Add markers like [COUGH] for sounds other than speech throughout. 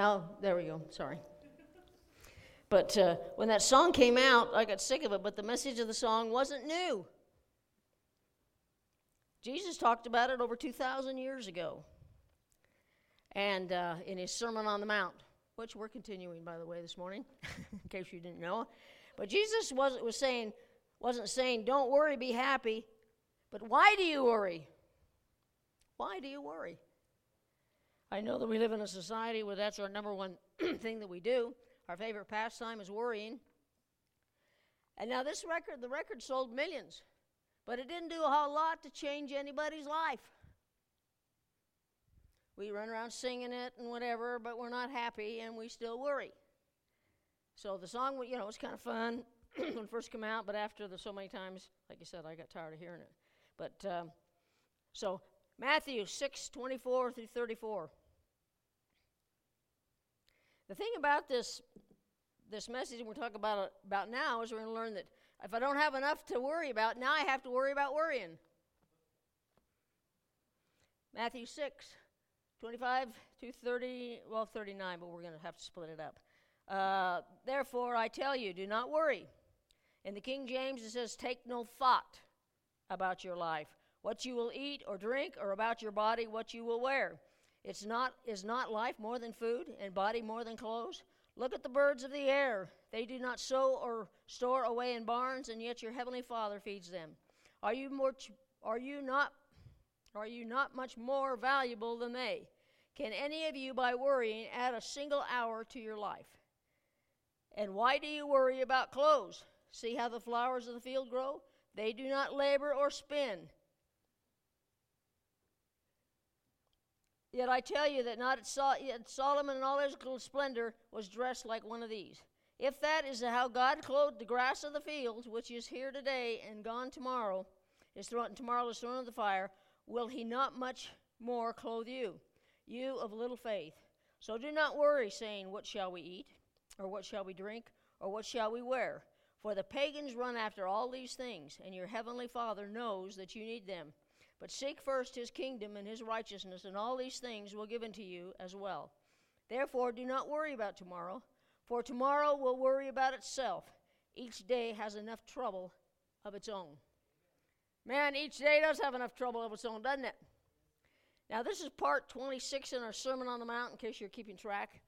Now, there we go. Sorry. But uh, when that song came out, I got sick of it, but the message of the song wasn't new. Jesus talked about it over 2,000 years ago. And uh, in his Sermon on the Mount, which we're continuing, by the way, this morning, [LAUGHS] in case you didn't know. But Jesus was, was saying, wasn't saying, don't worry, be happy. But why do you worry? Why do you worry? I know that we live in a society where that's our number one [CLEARS THROAT] thing that we do. Our favorite pastime is worrying. And now this record, the record sold millions, but it didn't do a whole lot to change anybody's life. We run around singing it and whatever, but we're not happy and we still worry. So the song, you know, was kind of fun [CLEARS THROAT] when it first came out, but after the so many times, like I said, I got tired of hearing it. But um, so Matthew 6 24 through 34. The thing about this this message we're talking about about now is we're going to learn that if I don't have enough to worry about, now I have to worry about worrying. Matthew 6, 25 to 30, well, 39, but we're going to have to split it up. Uh, Therefore, I tell you, do not worry. In the King James, it says, Take no thought about your life, what you will eat or drink, or about your body, what you will wear. It's not, is not life more than food, and body more than clothes? Look at the birds of the air. They do not sow or store away in barns, and yet your heavenly Father feeds them. Are you more are you not are you not much more valuable than they? Can any of you by worrying add a single hour to your life? And why do you worry about clothes? See how the flowers of the field grow? They do not labor or spin. Yet I tell you that not yet Solomon in all his splendor was dressed like one of these. If that is how God clothed the grass of the field, which is here today and gone tomorrow, is thrown tomorrow is thrown in the fire, will He not much more clothe you, you of little faith? So do not worry, saying, What shall we eat, or what shall we drink, or what shall we wear? For the pagans run after all these things, and your heavenly Father knows that you need them. But seek first his kingdom and his righteousness, and all these things will given to you as well. Therefore, do not worry about tomorrow, for tomorrow will worry about itself. Each day has enough trouble of its own. Man, each day does have enough trouble of its own, doesn't it? Now, this is part 26 in our Sermon on the Mount, in case you're keeping track.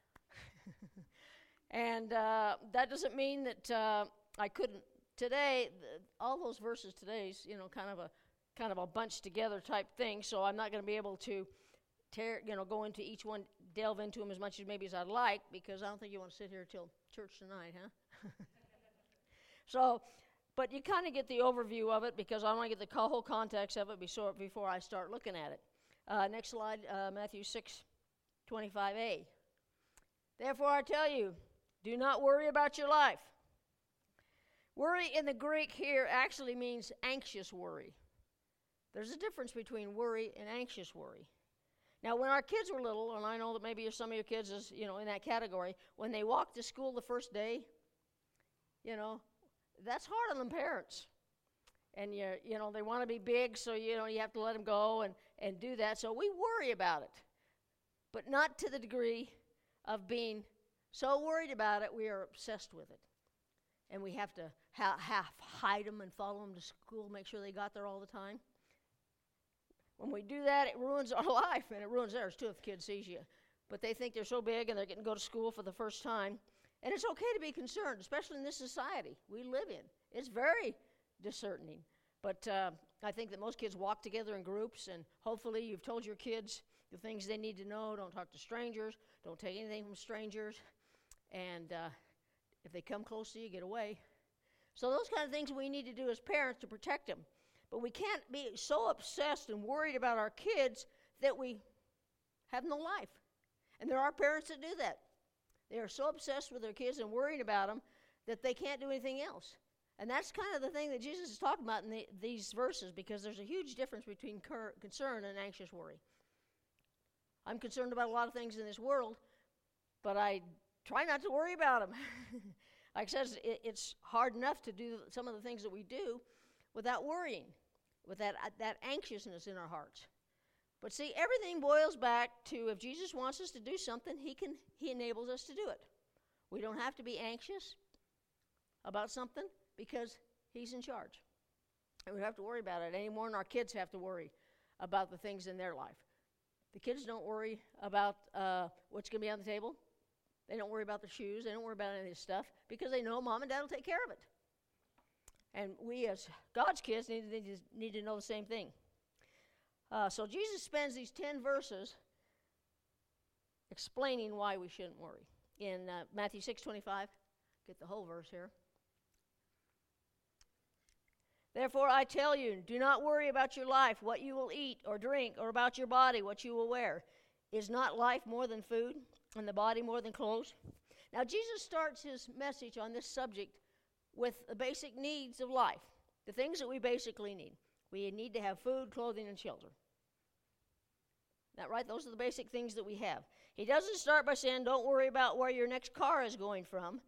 [LAUGHS] and uh, that doesn't mean that uh, I couldn't. Today, all those verses today is, you know, kind of a kind of a bunch together type thing, so I'm not going to be able to tear, you know, go into each one, delve into them as much as maybe as I'd like, because I don't think you want to sit here till church tonight, huh? [LAUGHS] so, but you kind of get the overview of it because I want to get the whole context of it before, I start looking at it. Uh, next slide, uh, Matthew 6, 25a. Therefore, I tell you, do not worry about your life. Worry in the Greek here actually means anxious worry. There's a difference between worry and anxious worry. Now, when our kids were little, and I know that maybe some of your kids is, you know, in that category, when they walked to school the first day, you know, that's hard on them parents. And you, you know, they want to be big, so you know you have to let them go and, and do that. So we worry about it, but not to the degree of being so worried about it we are obsessed with it, and we have to ha- half hide them and follow them to school, make sure they got there all the time. When we do that, it ruins our [LAUGHS] life, and it ruins theirs too if the kid sees you. But they think they're so big and they're getting to go to school for the first time. And it's okay to be concerned, especially in this society we live in. It's very discerning. But uh, I think that most kids walk together in groups, and hopefully you've told your kids the things they need to know. Don't talk to strangers. Don't take anything from strangers. And uh, if they come close to you, get away. So those kind of things we need to do as parents to protect them. But we can't be so obsessed and worried about our kids that we have no life. And there are parents that do that. They are so obsessed with their kids and worried about them that they can't do anything else. And that's kind of the thing that Jesus is talking about in the, these verses because there's a huge difference between cur- concern and anxious worry. I'm concerned about a lot of things in this world, but I try not to worry about them. [LAUGHS] like I said, it, it's hard enough to do some of the things that we do without worrying with that, uh, that anxiousness in our hearts. But see, everything boils back to if Jesus wants us to do something, he can he enables us to do it. We don't have to be anxious about something because he's in charge. And we don't have to worry about it anymore, and our kids have to worry about the things in their life. The kids don't worry about uh, what's going to be on the table. They don't worry about the shoes. They don't worry about any of this stuff because they know mom and dad will take care of it. And we, as God's kids, need, to, need to know the same thing. Uh, so Jesus spends these 10 verses explaining why we shouldn't worry. In uh, Matthew 6 25, get the whole verse here. Therefore, I tell you, do not worry about your life, what you will eat or drink, or about your body, what you will wear. Is not life more than food, and the body more than clothes? Now, Jesus starts his message on this subject with the basic needs of life, the things that we basically need. We need to have food, clothing, and shelter. That right? Those are the basic things that we have. He doesn't start by saying, "Don't worry about where your next car is going from,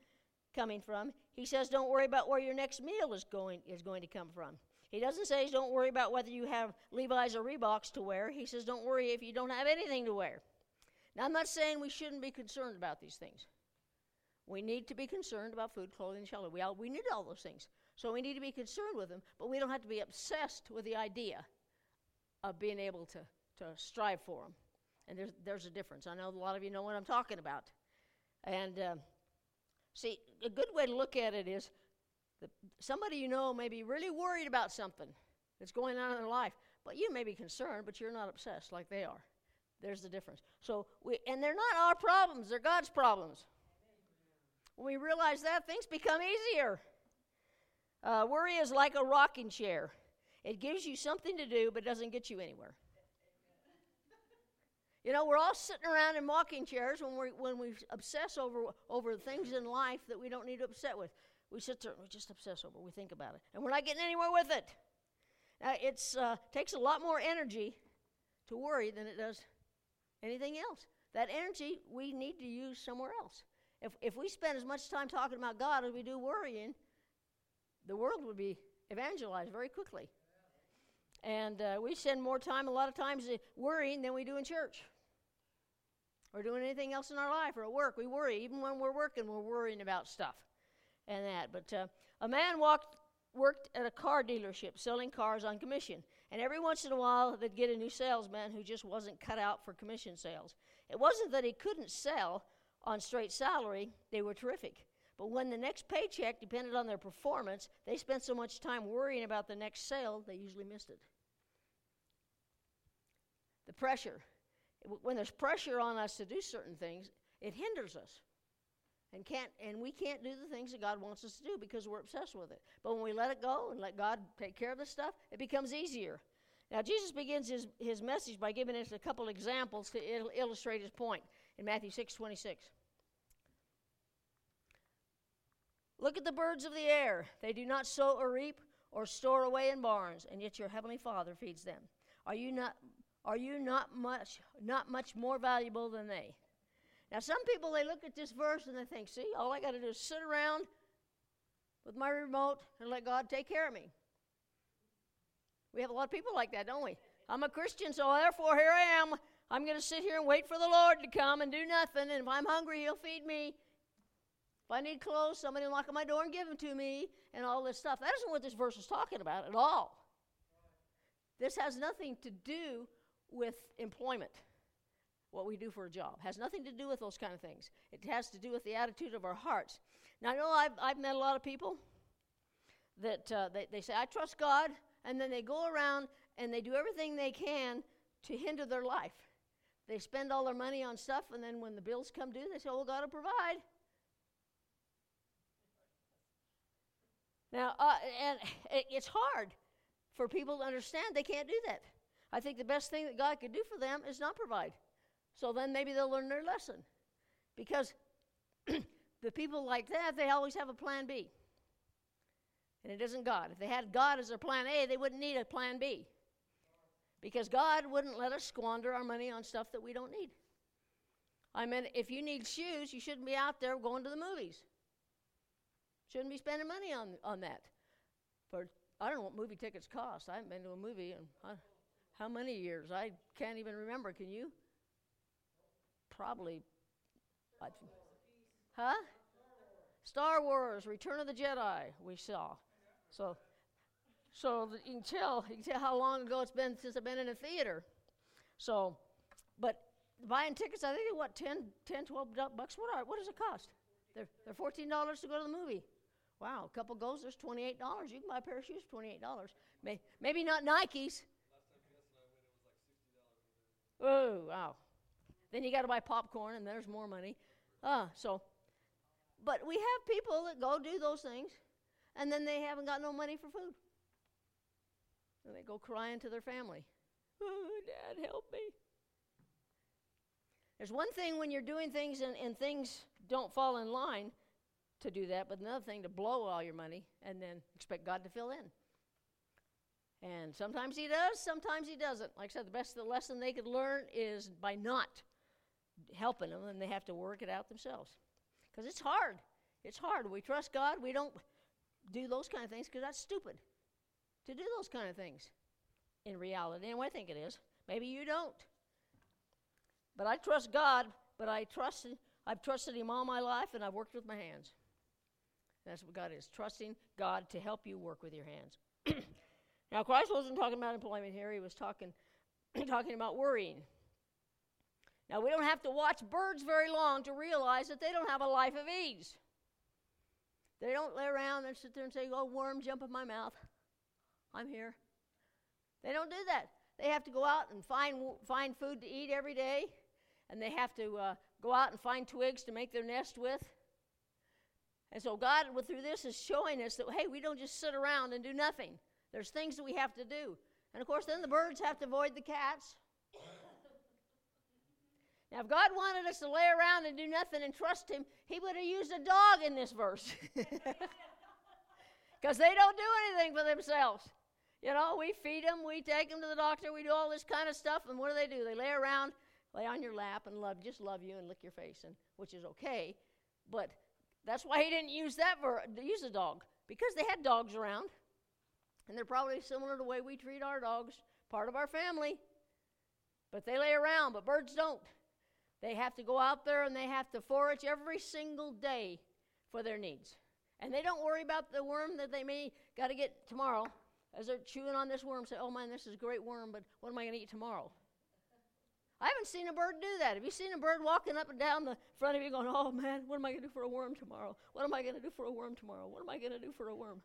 coming from." He says, "Don't worry about where your next meal is going is going to come from." He doesn't say, "Don't worry about whether you have Levi's or Reeboks to wear." He says, "Don't worry if you don't have anything to wear." Now, I'm not saying we shouldn't be concerned about these things. We need to be concerned about food, clothing, shelter. We, all, we need all those things. So we need to be concerned with them, but we don't have to be obsessed with the idea of being able to, to strive for them. And there's, there's a difference. I know a lot of you know what I'm talking about. And uh, see, a good way to look at it is that somebody you know may be really worried about something that's going on in their life, but you may be concerned, but you're not obsessed like they are. There's the difference. So, we, and they're not our problems, they're God's problems. When we realize that, things become easier. Uh, worry is like a rocking chair. It gives you something to do, but doesn't get you anywhere. You know, we're all sitting around in rocking chairs when we when we obsess over over things in life that we don't need to upset with. We sit there and we just obsess over. We think about it, and we're not getting anywhere with it. Now, it uh, takes a lot more energy to worry than it does anything else. That energy we need to use somewhere else. If, if we spend as much time talking about God as we do worrying, the world would be evangelized very quickly. And uh, we spend more time, a lot of times, uh, worrying than we do in church or doing anything else in our life or at work. We worry. Even when we're working, we're worrying about stuff and that. But uh, a man walked, worked at a car dealership selling cars on commission. And every once in a while, they'd get a new salesman who just wasn't cut out for commission sales. It wasn't that he couldn't sell on straight salary, they were terrific. But when the next paycheck depended on their performance, they spent so much time worrying about the next sale, they usually missed it. The pressure. When there's pressure on us to do certain things, it hinders us. And, can't, and we can't do the things that God wants us to do because we're obsessed with it. But when we let it go and let God take care of the stuff, it becomes easier. Now, Jesus begins his, his message by giving us a couple examples to il- illustrate his point in Matthew 6 26. Look at the birds of the air. They do not sow or reap or store away in barns, and yet your heavenly Father feeds them. Are you not are you not much not much more valuable than they? Now some people they look at this verse and they think, see, all I got to do is sit around with my remote and let God take care of me. We have a lot of people like that, don't we? I'm a Christian, so therefore here I am. I'm going to sit here and wait for the Lord to come and do nothing. And if I'm hungry, He'll feed me. If I need clothes, somebody will knock on my door and give them to me, and all this stuff. That isn't what this verse is talking about at all. This has nothing to do with employment, what we do for a job. Has nothing to do with those kind of things. It has to do with the attitude of our hearts. Now, I know I've, I've met a lot of people that uh, they, they say, I trust God, and then they go around and they do everything they can to hinder their life. They spend all their money on stuff, and then when the bills come due, they say, "Well, God will provide." Now, uh, and it, it's hard for people to understand they can't do that. I think the best thing that God could do for them is not provide. So then maybe they'll learn their lesson, because [CLEARS THROAT] the people like that they always have a plan B, and it isn't God. If they had God as their plan A, they wouldn't need a plan B. Because God wouldn't let us squander our money on stuff that we don't need. I mean, if you need shoes, you shouldn't be out there going to the movies. Shouldn't be spending money on, on that. For I don't know what movie tickets cost. I haven't been to a movie in How many years? I can't even remember. Can you? Probably. Huh? Star Wars, Return of the Jedi, we saw. So, so you can tell you can tell how long ago it's been since I've been in a theater. So, but buying tickets, I think what 10, 10 12 bucks. What are what does it cost? They're they're fourteen dollars to go to the movie. Wow, a couple goes, there's twenty eight dollars. You can buy a pair of shoes for twenty eight dollars. May, maybe not Nikes. Oh wow! Then you got to buy popcorn, and there's more money. Ah, so but we have people that go do those things, and then they haven't got no money for food. And they go crying to their family, Oh, Dad, help me. There's one thing when you're doing things and, and things don't fall in line to do that, but another thing to blow all your money and then expect God to fill in. And sometimes He does, sometimes He doesn't. Like I said, the best the lesson they could learn is by not helping them, and they have to work it out themselves. Because it's hard. It's hard. We trust God. We don't do those kind of things because that's stupid to do those kind of things in reality. And I think it is. Maybe you don't. But I trust God, but I trust I've trusted him all my life and I've worked with my hands. That's what God is. Trusting God to help you work with your hands. [CLEARS THROAT] now Christ wasn't talking about employment here, he was talking [CLEARS THROAT] talking about worrying. Now, we don't have to watch birds very long to realize that they don't have a life of ease. They don't lay around and sit there and say, Oh, worm, jump in my mouth. I'm here. They don't do that. They have to go out and find, find food to eat every day, and they have to uh, go out and find twigs to make their nest with. And so, God, through this, is showing us that, hey, we don't just sit around and do nothing. There's things that we have to do. And of course, then the birds have to avoid the cats. [COUGHS] Now, if God wanted us to lay around and do nothing and trust Him, He would have used a dog in this verse. [LAUGHS] Because they don't do anything for themselves. You know, we feed them, we take them to the doctor, we do all this kind of stuff, and what do they do? They lay around, lay on your lap, and love, just love you and lick your face, and which is okay. But that's why He didn't use that ver- use a dog because they had dogs around, and they're probably similar to the way we treat our dogs, part of our family. But they lay around, but birds don't. They have to go out there and they have to forage every single day for their needs. And they don't worry about the worm that they may got to get tomorrow. As they're chewing on this worm, say, oh man, this is a great worm, but what am I going to eat tomorrow? I haven't seen a bird do that. Have you seen a bird walking up and down the front of you going, oh man, what am I going to do for a worm tomorrow? What am I going to do for a worm tomorrow? What am I going to do for a worm?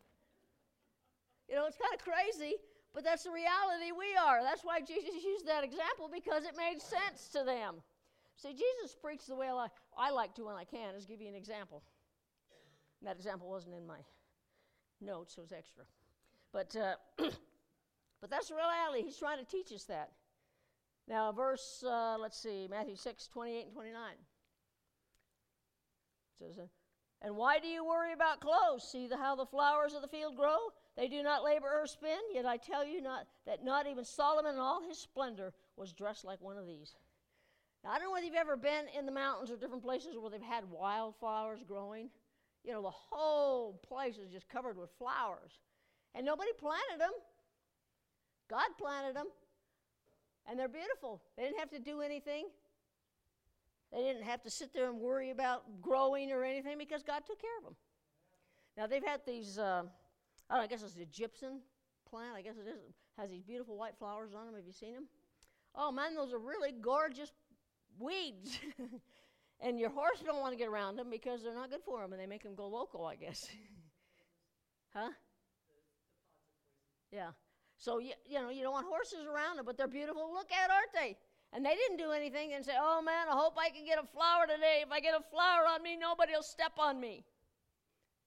You know, it's kind of crazy, but that's the reality we are. That's why Jesus used that example because it made sense to them. See, Jesus preached the way I, I like to when I can, is give you an example. And that example wasn't in my notes, it was extra. But, uh, [CLEARS THROAT] but that's the reality. He's trying to teach us that. Now, verse, uh, let's see, Matthew 6, 28 and 29. It says, And why do you worry about clothes? See the, how the flowers of the field grow? They do not labor or spin, yet I tell you not, that not even Solomon in all his splendor was dressed like one of these. Now, I don't know whether you've ever been in the mountains or different places where they've had wildflowers growing. You know, the whole place is just covered with flowers. And nobody planted them, God planted them. And they're beautiful. They didn't have to do anything. They didn't have to sit there and worry about growing or anything because God took care of them. Now, they've had these, uh, I, know, I guess it's the gypsum plant. I guess it is. It has these beautiful white flowers on them. Have you seen them? Oh, man, those are really gorgeous weeds. [LAUGHS] and your horse don't want to get around them because they're not good for them and they make them go local, I guess. [LAUGHS] huh? Yeah. So, you, you know, you don't want horses around them, but they're beautiful look at, aren't they? And they didn't do anything and say, oh man, I hope I can get a flower today. If I get a flower on me, nobody will step on me.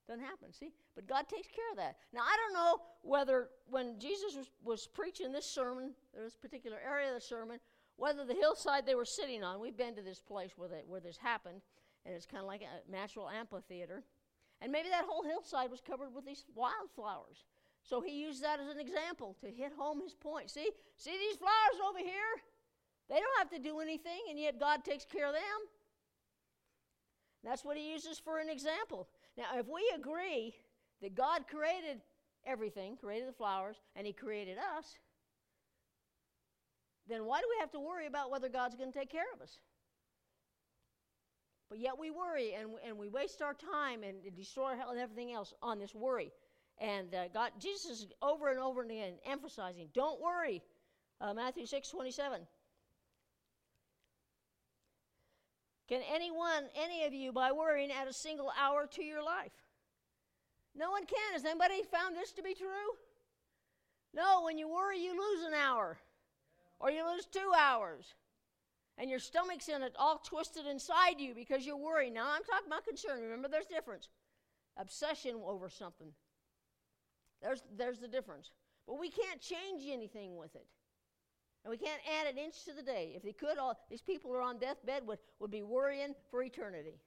Doesn't happen, see? But God takes care of that. Now, I don't know whether when Jesus was, was preaching this sermon, this particular area of the sermon, whether the hillside they were sitting on, we've been to this place where, they, where this happened, and it's kind of like a natural amphitheater. And maybe that whole hillside was covered with these wildflowers. So he used that as an example to hit home his point. See, see these flowers over here? They don't have to do anything, and yet God takes care of them. That's what he uses for an example. Now, if we agree that God created everything, created the flowers, and he created us, then why do we have to worry about whether God's going to take care of us? But yet we worry and, and we waste our time and destroy our health and everything else on this worry. And uh, God, Jesus is over and over and again emphasizing, don't worry. Uh, Matthew 6 27. Can anyone, any of you, by worrying, add a single hour to your life? No one can. Has anybody found this to be true? No, when you worry, you lose an hour or you lose two hours. And your stomach's in it all twisted inside you because you're worried. Now, I'm talking about concern. Remember, there's difference. Obsession over something. There's, there's the difference. But we can't change anything with it. And we can't add an inch to the day. If they could, all these people who are on deathbed would, would be worrying for eternity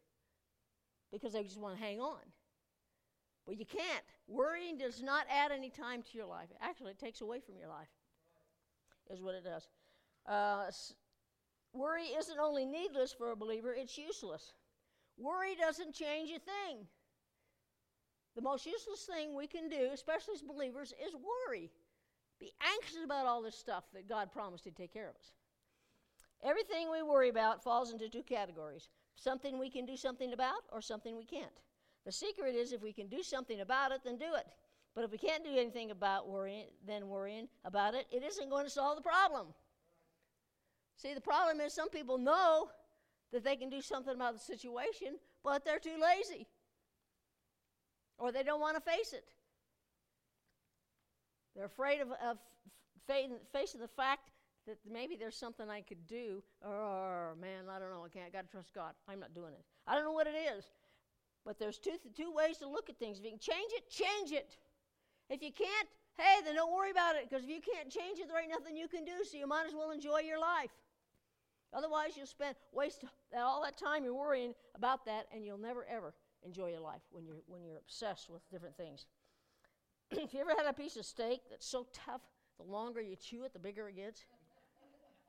because they just want to hang on. But you can't. Worrying does not add any time to your life. Actually, it takes away from your life, is what it does. Uh, worry isn't only needless for a believer, it's useless. Worry doesn't change a thing. The most useless thing we can do, especially as believers, is worry. Be anxious about all this stuff that God promised to take care of us. Everything we worry about falls into two categories something we can do something about, or something we can't. The secret is if we can do something about it, then do it. But if we can't do anything about worrying, then worrying about it, it isn't going to solve the problem. See, the problem is some people know that they can do something about the situation, but they're too lazy. Or they don't want to face it. They're afraid of, of facing the fact that maybe there's something I could do, or, man, I don't know, I can't, I got to trust God. I'm not doing it. I don't know what it is. But there's two, two ways to look at things. If you can change it, change it. If you can't, hey, then don't worry about it, because if you can't change it, there ain't nothing you can do, so you might as well enjoy your life. Otherwise, you'll spend waste all that time you're worrying about that, and you'll never ever enjoy your life when you're when you're obsessed with different things. [CLEARS THROAT] if you ever had a piece of steak that's so tough, the longer you chew it, the bigger it gets?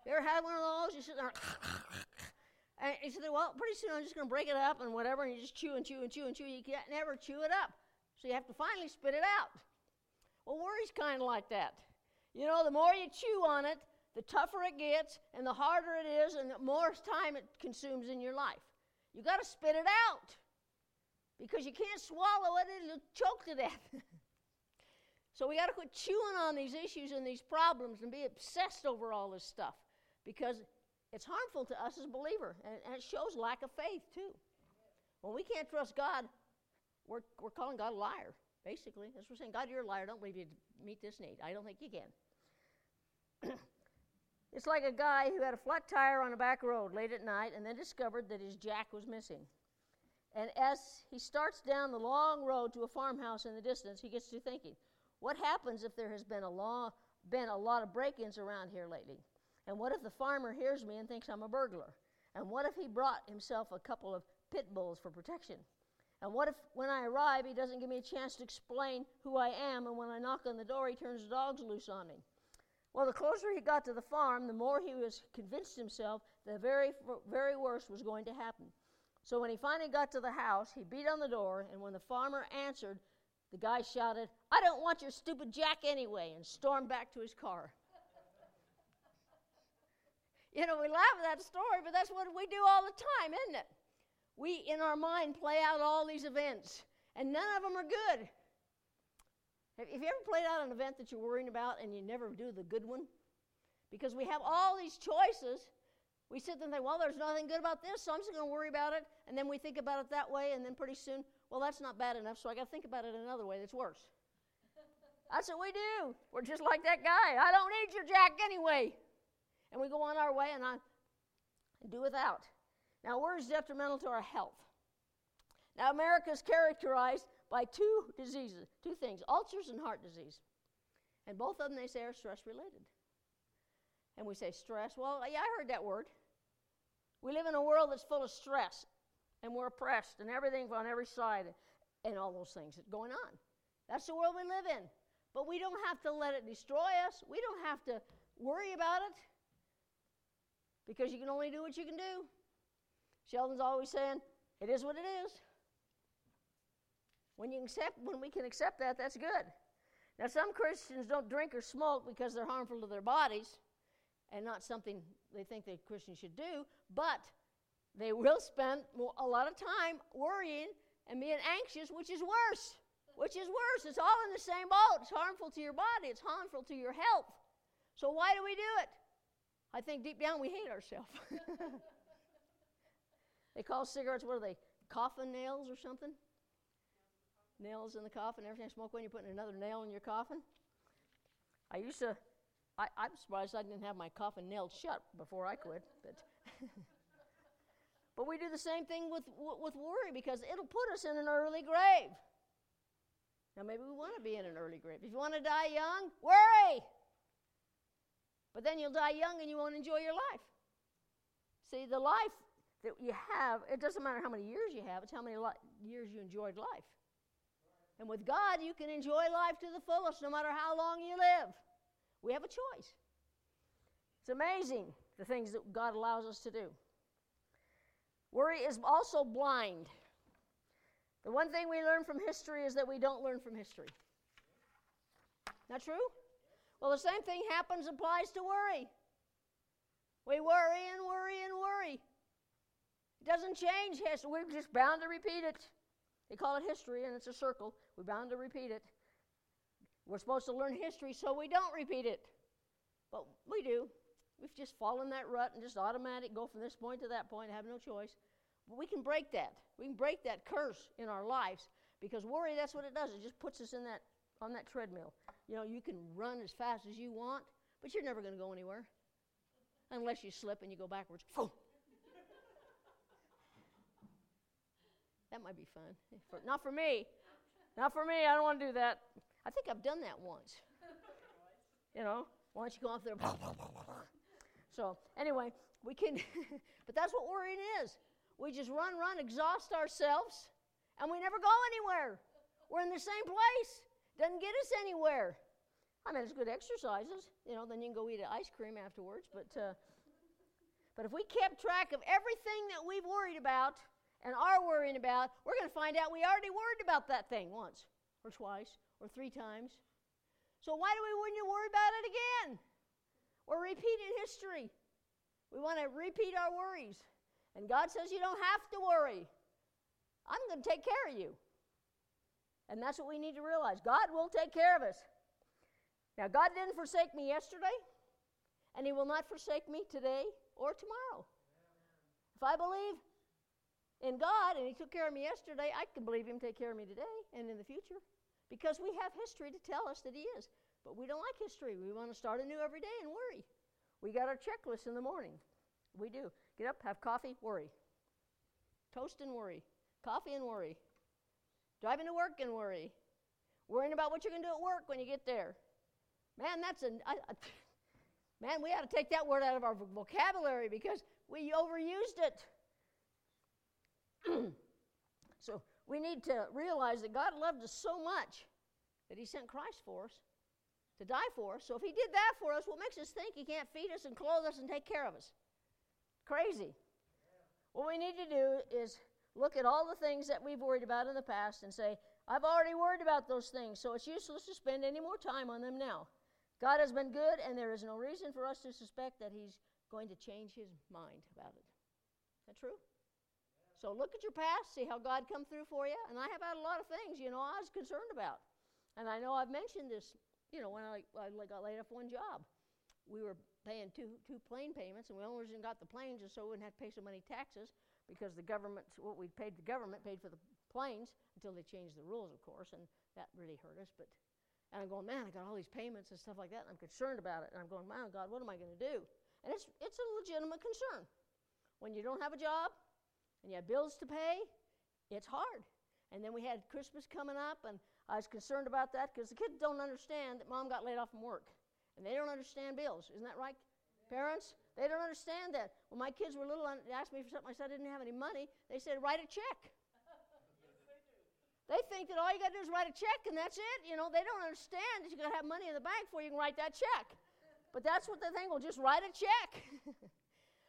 You ever had one of those? You sit there, [LAUGHS] and you say, well, pretty soon I'm just going to break it up and whatever, and you just chew and chew and chew and chew. You can't never chew it up. So you have to finally spit it out. Well, worry's kind of like that. You know, the more you chew on it, the tougher it gets, and the harder it is, and the more time it consumes in your life. You got to spit it out because you can't swallow it; it'll choke to death. [LAUGHS] So we got to quit chewing on these issues and these problems and be obsessed over all this stuff because it's harmful to us as a believer and, and it shows lack of faith too. When we can't trust God, we're, we're calling God a liar, basically. As we're saying, God, you're a liar. Don't believe you meet this need. I don't think you can. [CLEARS THROAT] it's like a guy who had a flat tire on a back road late at night and then discovered that his jack was missing. And as he starts down the long road to a farmhouse in the distance, he gets to thinking, what happens if there has been a, law, been a lot of break ins around here lately? And what if the farmer hears me and thinks I'm a burglar? And what if he brought himself a couple of pit bulls for protection? And what if when I arrive, he doesn't give me a chance to explain who I am, and when I knock on the door, he turns the dogs loose on me? Well, the closer he got to the farm, the more he was convinced himself the very, very worst was going to happen. So when he finally got to the house, he beat on the door, and when the farmer answered, the guy shouted, I don't want your stupid jack anyway, and stormed back to his car. you know, we laugh at that story, but that's what we do all the time, isn't it? We, in our mind, play out all these events, and none of them are good. Have, you ever played out an event that you're worrying about and you never do the good one? Because we have all these choices. We sit there and think, well, there's nothing good about this, so I'm just going to worry about it. And then we think about it that way, and then pretty soon well, that's not bad enough, so I got to think about it another way that's worse. [LAUGHS] That's what we do. We're just like that guy. I don't need your jack anyway. And we go on our way and I do without. Now, worry detrimental to our health. Now, America is characterized by two diseases, two things ulcers and heart disease. And both of them, they say, are stress related. And we say stress. Well, yeah, I heard that word. We live in a world that's full of stress and we're oppressed and everything on every side and all those things that's going on. That's the world we live in. But we don't have to let it destroy us. We don't have to worry about it because you can only do what you can do. Sheldon's always saying, it is what it is. When you accept when we can accept that, that's good. Now some Christians don't drink or smoke because they're harmful to their bodies. And not something they think that Christians should do, but they will spend a lot of time worrying and being anxious, which is worse. Which is worse. It's all in the same boat. It's harmful to your body, it's harmful to your health. So, why do we do it? I think deep down we hate ourselves. [LAUGHS] they call cigarettes, what are they? Coffin nails or something? Nails in the coffin. Every time you smoke one, you're putting another nail in your coffin. I used to, I, I'm surprised I didn't have my coffin nailed shut before I quit. But, [LAUGHS] but we do the same thing with, with worry because it'll put us in an early grave. Now, maybe we want to be in an early grave. If you want to die young, worry. But then you'll die young and you won't enjoy your life. See, the life that you have, it doesn't matter how many years you have, it's how many li- years you enjoyed life. And with God, you can enjoy life to the fullest no matter how long you live. We have a choice. It's amazing the things that God allows us to do. Worry is also blind. The one thing we learn from history is that we don't learn from history. Not true? Well, the same thing happens, applies to worry. We worry and worry and worry. It doesn't change history. We're just bound to repeat it. They call it history, and it's a circle. We're bound to repeat it. We're supposed to learn history so we don't repeat it. But we do. We've just fallen that rut and just automatic go from this point to that point, have no choice. But we can break that. We can break that curse in our lives because worry, that's what it does. It just puts us in that on that treadmill. You know, you can run as fast as you want, but you're never going to go anywhere unless you slip and you go backwards. that might be fun. For, not for me. Not for me. I don't want to do that. I think I've done that once. you know, why don't you go off there. so, anyway, we can, [LAUGHS] but that's what worrying is. We just run, run, exhaust ourselves, and we never go anywhere. We're in the same place. Doesn't get us anywhere. I mean, it's good exercises, you know. Then you can go eat ice cream afterwards. But, uh, but if we kept track of everything that we've worried about and are worrying about, we're going to find out we already worried about that thing once, or twice, or three times. So why do we wouldn't you worry about it again? We're repeating history. We want to repeat our worries. And God says, You don't have to worry. I'm going to take care of you. And that's what we need to realize. God will take care of us. Now, God didn't forsake me yesterday, and He will not forsake me today or tomorrow. If I believe in God and He took care of me yesterday, I can believe Him take care of me today and in the future because we have history to tell us that He is. But we don't like history. We want to start anew every day and worry. We got our checklist in the morning. We do. Get up, have coffee, worry. Toast and worry. Coffee and worry. Driving to work and worry. Worrying about what you're going to do at work when you get there. Man, that's a. I, I, [LAUGHS] man, we ought to take that word out of our vocabulary because we overused it. [CLEARS THROAT] so we need to realize that God loved us so much that He sent Christ for us to die for us. So if He did that for us, what makes us think He can't feed us and clothe us and take care of us? Crazy. What we need to do is look at all the things that we've worried about in the past and say, I've already worried about those things, so it's useless to spend any more time on them now. God has been good, and there is no reason for us to suspect that He's going to change His mind about it. Is that true? So look at your past, see how God come through for you. And I have had a lot of things, you know, I was concerned about. And I know I've mentioned this, you know, when I, I got laid off one job. We were paying two, two plane payments, and we only got the planes just so we wouldn't have to pay so many taxes because the government, what we paid the government, paid for the planes until they changed the rules, of course, and that really hurt us. But and I'm going, man, I got all these payments and stuff like that, and I'm concerned about it. And I'm going, my God, what am I going to do? And it's it's a legitimate concern. When you don't have a job and you have bills to pay, it's hard. And then we had Christmas coming up, and I was concerned about that because the kids don't understand that mom got laid off from work. And they don't understand bills. Isn't that right? Parents, they don't understand that. When my kids were little and asked me for something, I said I didn't have any money. They said, write a check. They think that all you got to do is write a check and that's it. You know, they don't understand that you got to have money in the bank before you can write that check. But that's what they think. Well, just write a check. [LAUGHS]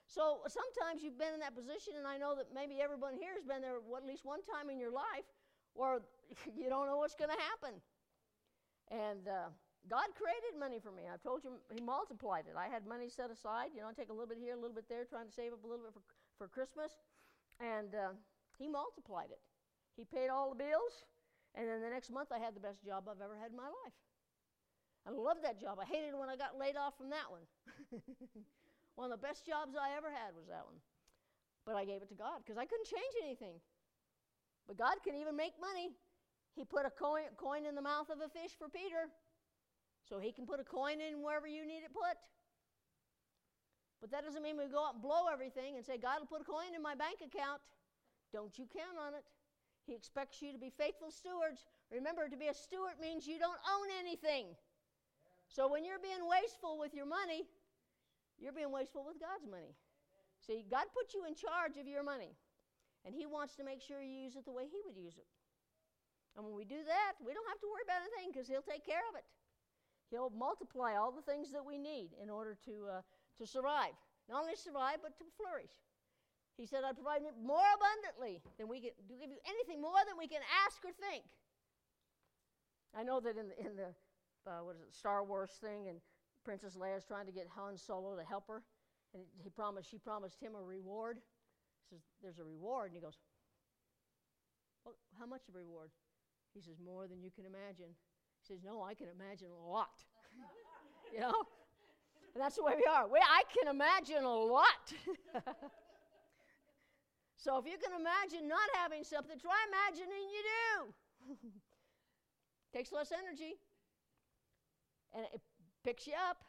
so sometimes you've been in that position, and I know that maybe everyone here has been there at least one time in your life where [LAUGHS] you don't know what's going to happen. And uh, God created money for me. I've told you He multiplied it. I had money set aside, you know, I take a little bit here, a little bit there, trying to save up a little bit for, for Christmas. And uh, He multiplied it. He paid all the bills, and then the next month I had the best job I've ever had in my life. I loved that job. I hated when I got laid off from that one. [LAUGHS] one of the best jobs I ever had was that one. But I gave it to God because I couldn't change anything. But God can even make money. He put a coin, coin in the mouth of a fish for Peter. So he can put a coin in wherever you need it put. But that doesn't mean we go out and blow everything and say, God will put a coin in my bank account. Don't you count on it. He expects you to be faithful stewards. Remember, to be a steward means you don't own anything. So when you're being wasteful with your money, you're being wasteful with God's money. See, God put you in charge of your money, and He wants to make sure you use it the way He would use it. And when we do that, we don't have to worry about anything because He'll take care of it. He'll multiply all the things that we need in order to, uh, to survive. Not only survive, but to flourish. He said, I provide more abundantly than we can, to give you anything more than we can ask or think. I know that in the, in the uh, what is it, Star Wars thing, and Princess Leia's trying to get Han Solo to help her, and he promised, she promised him a reward. He says, There's a reward. And he goes, well, How much of a reward? He says, More than you can imagine. He says, No, I can imagine a lot. [LAUGHS] you know? And that's the way we are. We, I can imagine a lot. [LAUGHS] so if you can imagine not having something, try imagining you do. [LAUGHS] Takes less energy. And it picks you up.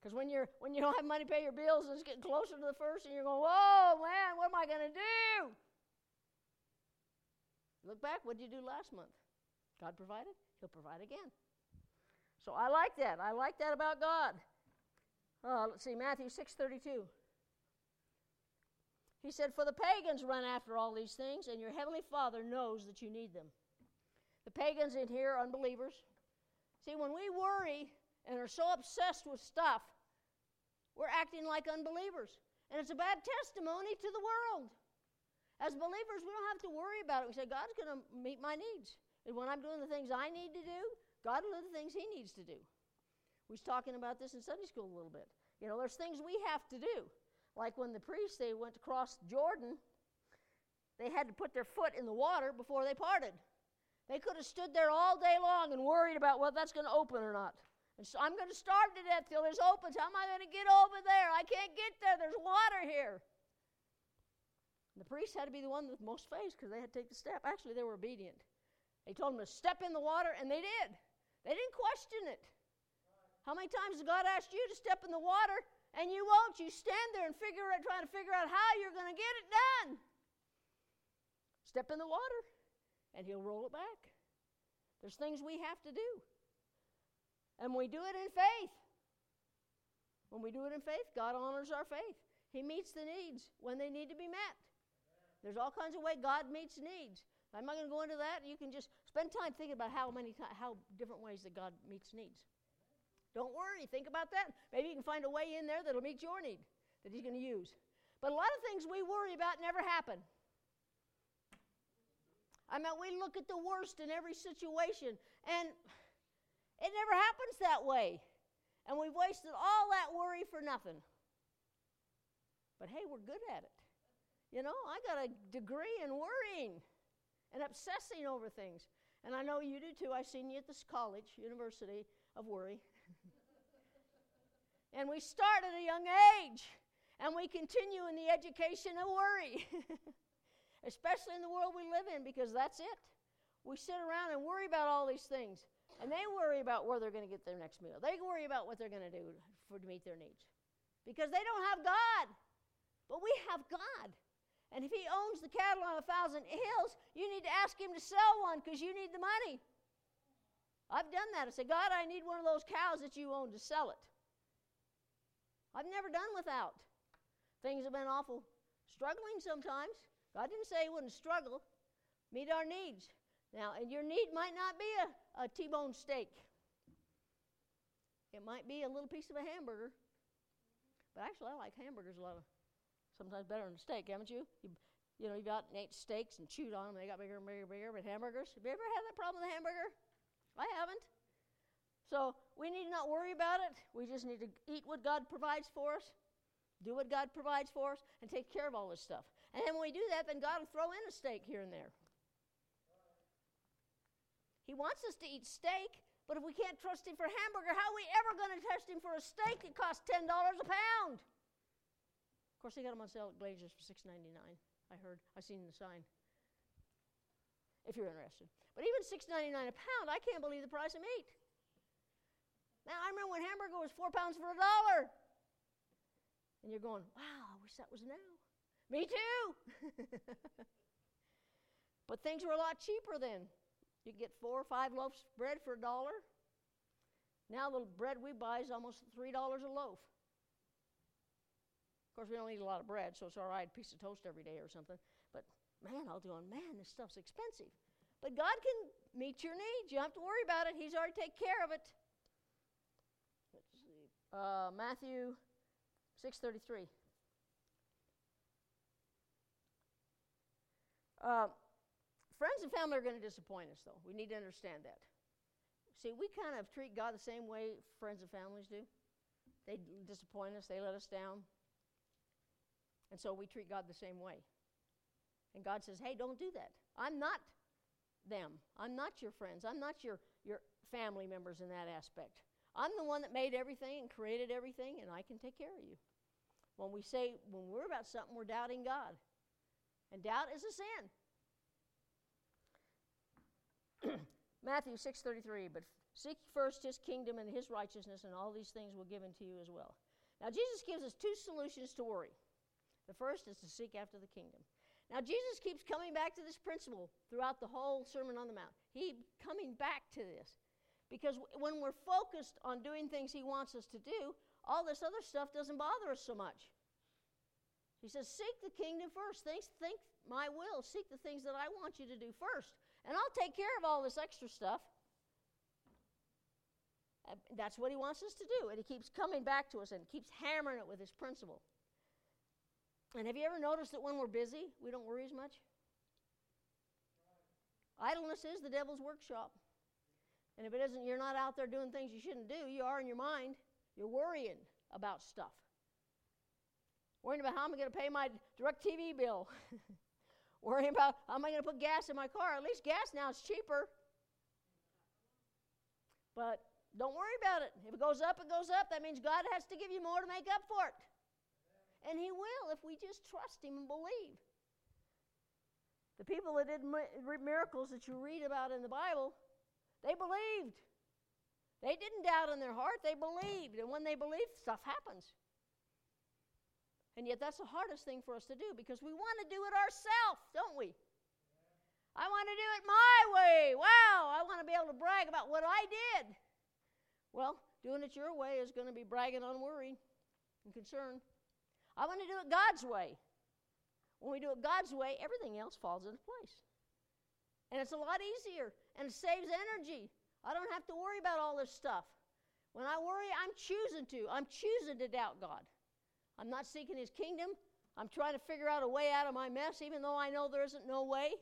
Because when you're when you don't have money to pay your bills it's getting closer to the first and you're going, whoa man, what am I gonna do? Look back, what did you do last month? God provided? He'll provide again. So I like that. I like that about God. Uh, let's see, Matthew 6.32. He said, For the pagans run after all these things, and your heavenly Father knows that you need them. The pagans in here are unbelievers. See, when we worry and are so obsessed with stuff, we're acting like unbelievers. And it's a bad testimony to the world. As believers, we don't have to worry about it. We say, God's going to meet my needs. And when I'm doing the things I need to do, God will do the things He needs to do. We was talking about this in Sunday school a little bit. You know, there's things we have to do. Like when the priests they went across Jordan, they had to put their foot in the water before they parted. They could have stood there all day long and worried about whether that's going to open or not. And so I'm going to starve to death till there's opens. How am I going to get over there? I can't get there. There's water here. And the priest had to be the one with most faith because they had to take the step. Actually, they were obedient. They told them to step in the water, and they did. They didn't question it. How many times has God asked you to step in the water and you won't? You stand there and figure out, trying to figure out how you're going to get it done. Step in the water, and He'll roll it back. There's things we have to do. And we do it in faith. When we do it in faith, God honors our faith. He meets the needs when they need to be met. There's all kinds of ways God meets needs. I'm not going to go into that. You can just spend time thinking about how many how different ways that God meets needs. Don't worry. Think about that. Maybe you can find a way in there that'll meet your need that He's going to use. But a lot of things we worry about never happen. I mean, we look at the worst in every situation, and it never happens that way. And we've wasted all that worry for nothing. But hey, we're good at it. You know, I got a degree in worrying and obsessing over things. And I know you do too. I've seen you at this college, University of Worry. [LAUGHS] and we start at a young age, and we continue in the education of worry, [LAUGHS] especially in the world we live in, because that's it. We sit around and worry about all these things, and they worry about where they're going to get their next meal. They worry about what they're going to do for, to meet their needs because they don't have God, but we have God. And if he owns the cattle on a thousand hills, you need to ask him to sell one because you need the money. I've done that. I said, God, I need one of those cows that you own to sell it. I've never done without. Things have been awful struggling sometimes. God didn't say he wouldn't struggle. Meet our needs. Now, and your need might not be a a T-bone steak. It might be a little piece of a hamburger. But actually, I like hamburgers a lot. Of, sometimes better than a steak, haven't you? you? You know, you've got ate steaks and chewed on them. They got bigger and bigger and bigger. But hamburgers, have you ever had that problem with a hamburger? I haven't. So we need not worry about it. We just need to eat what God provides for us, do what God provides for us, and take care of all this stuff. And then when we do that, then God will throw in a steak here and there. He wants us to eat steak, but if we can't trust Him for hamburger, how are we ever going to trust Him for a steak that costs $10 a pound? Of course, they got them on sale at Glazer's for $6.99. I heard. I seen the sign. If you're interested. But even $6.99 a pound, I can't believe the price of meat. Now, I remember when hamburger was four pounds for a dollar. And you're going, wow, I wish that was now. Me too. [LAUGHS] but things were a lot cheaper then. You get four or five loaves of bread for a dollar. Now the bread we buy is almost $3 a loaf. Of course, we don't eat a lot of bread, so it's all right, a piece of toast every day or something. But man, I'll do on, man, this stuff's expensive. But God can meet your needs. You don't have to worry about it. He's already taken care of it. Let's Uh, Matthew 6:33. Uh, friends and family are going to disappoint us, though. We need to understand that. See, we kind of treat God the same way friends and families do. They disappoint us, they let us down. And so we treat God the same way. And God says, hey, don't do that. I'm not them. I'm not your friends. I'm not your, your family members in that aspect. I'm the one that made everything and created everything, and I can take care of you. When we say, when we're about something, we're doubting God. And doubt is a sin. [CLEARS THROAT] Matthew 6:33, but seek first his kingdom and his righteousness, and all these things will given to you as well. Now, Jesus gives us two solutions to worry. The first is to seek after the kingdom. Now, Jesus keeps coming back to this principle throughout the whole Sermon on the Mount. He coming back to this. Because when we're focused on doing things He wants us to do, all this other stuff doesn't bother us so much. He says, Seek the kingdom first. Think, think my will. Seek the things that I want you to do first. And I'll take care of all this extra stuff. Uh, that's what he wants us to do. And he keeps coming back to us and keeps hammering it with his principle. And have you ever noticed that when we're busy, we don't worry as much? Idleness is the devil's workshop. And if it isn't, you're not out there doing things you shouldn't do. You are in your mind. You're worrying about stuff. Worrying about how am I going to pay my DirecTV bill. [LAUGHS] worrying about how am I going to put gas in my car. At least gas now is cheaper. But don't worry about it. If it goes up, it goes up. That means God has to give you more to make up for it. And He will if we just trust Him and believe. The people that did miracles that you read about in the Bible, they believed. They didn't doubt in their heart, they believed. And when they believe, stuff happens. And yet, that's the hardest thing for us to do because we want to do it ourselves, don't we? I want to do it my way. Wow, I want to be able to brag about what I did. Well, doing it your way is going to be bragging on worry and concern. I want to do it God's way. When we do it God's way, everything else falls into place. And it's a lot easier and it saves energy. I don't have to worry about all this stuff. When I worry, I'm choosing to. I'm choosing to doubt God. I'm not seeking His kingdom. I'm trying to figure out a way out of my mess, even though I know there isn't no way.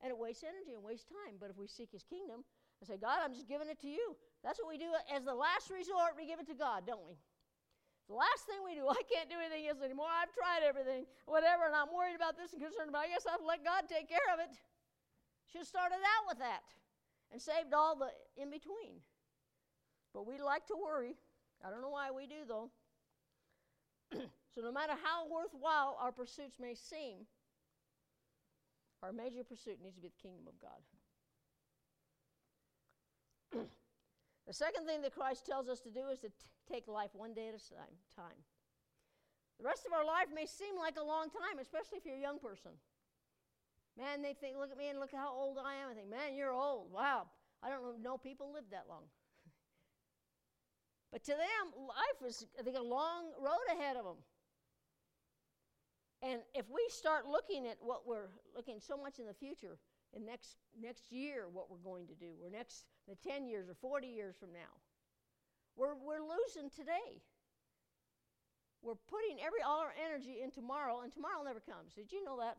And it wastes energy and wastes time. But if we seek His kingdom and say, God, I'm just giving it to you, that's what we do as the last resort. We give it to God, don't we? The last thing we do, I can't do anything else anymore. I've tried everything, whatever, and I'm worried about this and concerned about. It. I guess I'll let God take care of it. Should have started out with that and saved all the in between. But we like to worry. I don't know why we do, though. [CLEARS THROAT] so, no matter how worthwhile our pursuits may seem, our major pursuit needs to be the kingdom of God. [CLEARS THROAT] the second thing that Christ tells us to do is to t- take life one day at a time. The rest of our life may seem like a long time, especially if you're a young person. Man, they think, look at me and look at how old I am. I think, man, you're old. Wow. I don't know no people live that long. But to them, life is, a long road ahead of them. And if we start looking at what we're looking so much in the future, in next next year, what we're going to do, or next the 10 years or 40 years from now, we're, we're losing today. We're putting every all our energy in tomorrow, and tomorrow never comes. Did you know that?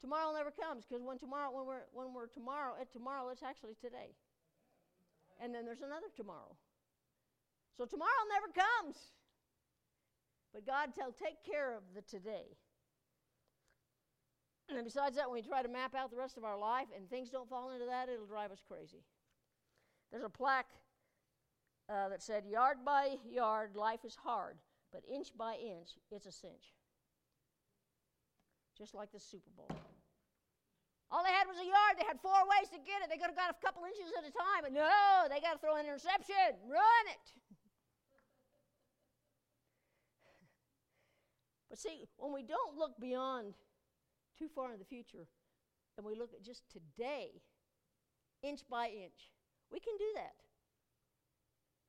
Tomorrow never comes because when tomorrow, when we're when we're tomorrow at tomorrow, it's actually today. And then there's another tomorrow. So tomorrow never comes. But God will take care of the today. And besides that, when we try to map out the rest of our life and things don't fall into that, it'll drive us crazy. There's a plaque uh, that said, Yard by yard, life is hard, but inch by inch, it's a cinch. Just like the Super Bowl. All they had was a yard. They had four ways to get it. They could have got a couple inches at a time, but no, they got to throw an interception. Run it. But see, when we don't look beyond too far in the future and we look at just today, inch by inch, we can do that.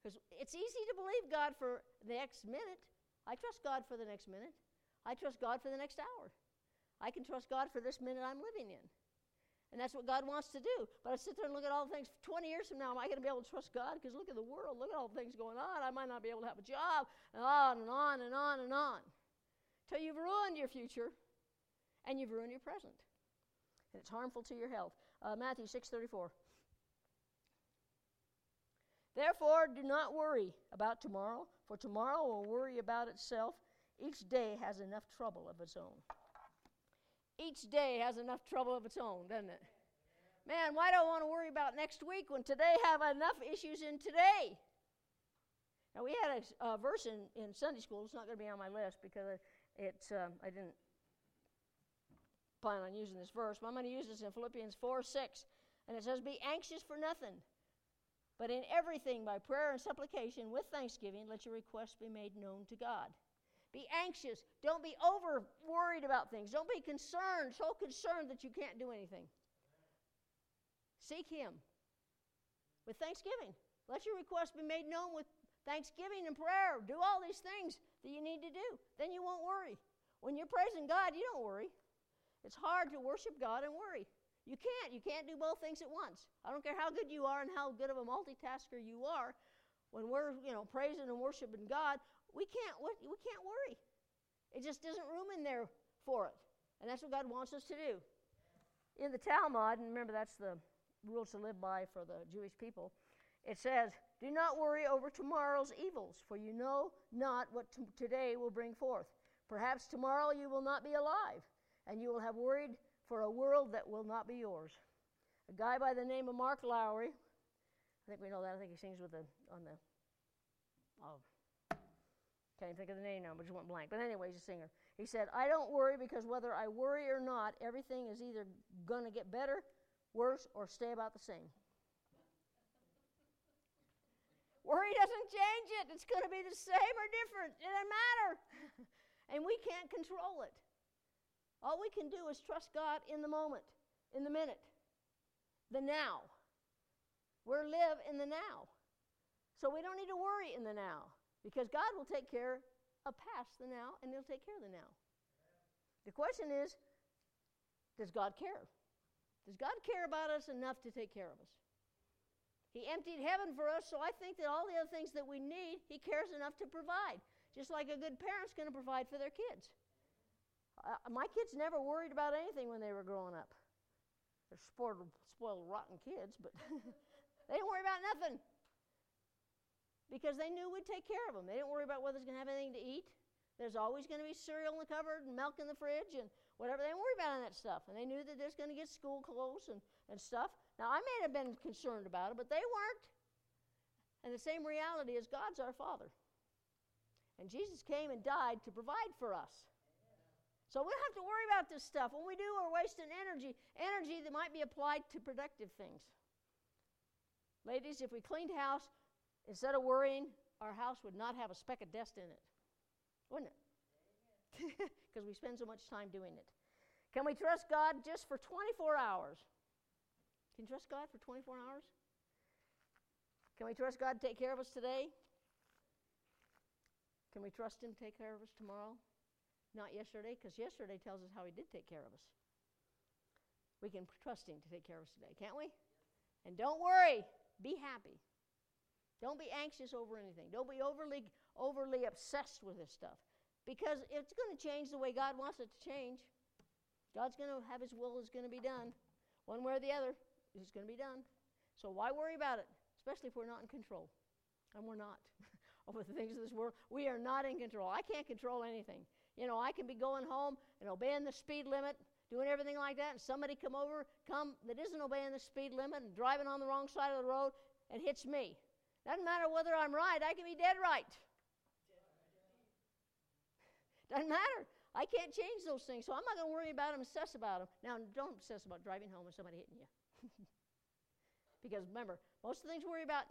Because it's easy to believe God for the next minute. I trust God for the next minute. I trust God for the next hour. I can trust God for this minute I'm living in. And that's what God wants to do. But I sit there and look at all the things. 20 years from now, am I going to be able to trust God? Because look at the world. Look at all the things going on. I might not be able to have a job. And on and on and on and on. Till you've ruined your future and you've ruined your present. And it's harmful to your health. Uh, Matthew 6.34. Therefore, do not worry about tomorrow, for tomorrow will worry about itself. Each day has enough trouble of its own. Each day has enough trouble of its own, doesn't it? Man, why do I want to worry about next week when today have enough issues in today? Now we had a, a verse in, in Sunday school. It's not going to be on my list because it's um, I didn't plan on using this verse, but I'm going to use this in Philippians 4 6. And it says, Be anxious for nothing, but in everything, by prayer and supplication, with thanksgiving, let your requests be made known to God. Be anxious. Don't be over worried about things. Don't be concerned, so concerned that you can't do anything. Seek Him with thanksgiving. Let your requests be made known with thanksgiving and prayer. Do all these things that you need to do. Then you won't worry. When you're praising God, you don't worry. It's hard to worship God and worry. You can't. You can't do both things at once. I don't care how good you are and how good of a multitasker you are. When we're, you know, praising and worshiping God, we can't we can't worry. It just isn't room in there for it. And that's what God wants us to do. In the Talmud, and remember that's the rules to live by for the Jewish people, it says, Do not worry over tomorrow's evils, for you know not what t- today will bring forth. Perhaps tomorrow you will not be alive, and you will have worried for a world that will not be yours. A guy by the name of Mark Lowry, I think we know that. I think he sings with the on the. Oh, can't even think of the name now, but just went blank. But anyway, he's a singer. He said, "I don't worry because whether I worry or not, everything is either going to get better, worse, or stay about the same." Worry doesn't change it. It's going to be the same or different. It doesn't matter. [LAUGHS] and we can't control it. All we can do is trust God in the moment, in the minute, the now. We're live in the now. So we don't need to worry in the now because God will take care of past the now and He'll take care of the now. The question is does God care? Does God care about us enough to take care of us? He emptied heaven for us, so I think that all the other things that we need, He cares enough to provide. Just like a good parent's going to provide for their kids. Uh, my kids never worried about anything when they were growing up. They're spoiled, spoiled rotten kids, but [LAUGHS] they didn't worry about nothing because they knew we'd take care of them. They didn't worry about whether they're going to have anything to eat. There's always going to be cereal in the cupboard and milk in the fridge and whatever. They didn't worry about that stuff. And they knew that they're going to get school clothes and, and stuff. Now, I may have been concerned about it, but they weren't. And the same reality is God's our Father. And Jesus came and died to provide for us. So we don't have to worry about this stuff. When we do, we're wasting energy, energy that might be applied to productive things. Ladies, if we cleaned house, instead of worrying, our house would not have a speck of dust in it, wouldn't it? [LAUGHS] Because we spend so much time doing it. Can we trust God just for 24 hours? Can you trust God for 24 hours? Can we trust God to take care of us today? Can we trust Him to take care of us tomorrow? Not yesterday, because yesterday tells us how He did take care of us. We can trust Him to take care of us today, can't we? And don't worry, be happy. Don't be anxious over anything. Don't be overly, overly obsessed with this stuff. Because it's going to change the way God wants it to change. God's going to have His will is going to be done. One way or the other, it's going to be done. So why worry about it? especially if we're not in control. And we're not. [LAUGHS] Over the things of this world, we are not in control. I can't control anything. You know, I can be going home and obeying the speed limit, doing everything like that, and somebody come over, come that isn't obeying the speed limit and driving on the wrong side of the road and hits me. Doesn't matter whether I'm right, I can be dead right. [LAUGHS] Doesn't matter. I can't change those things, so I'm not going to worry about them, obsess about them. Now, don't obsess about driving home and somebody hitting you. [LAUGHS] because remember, most of the things we worry about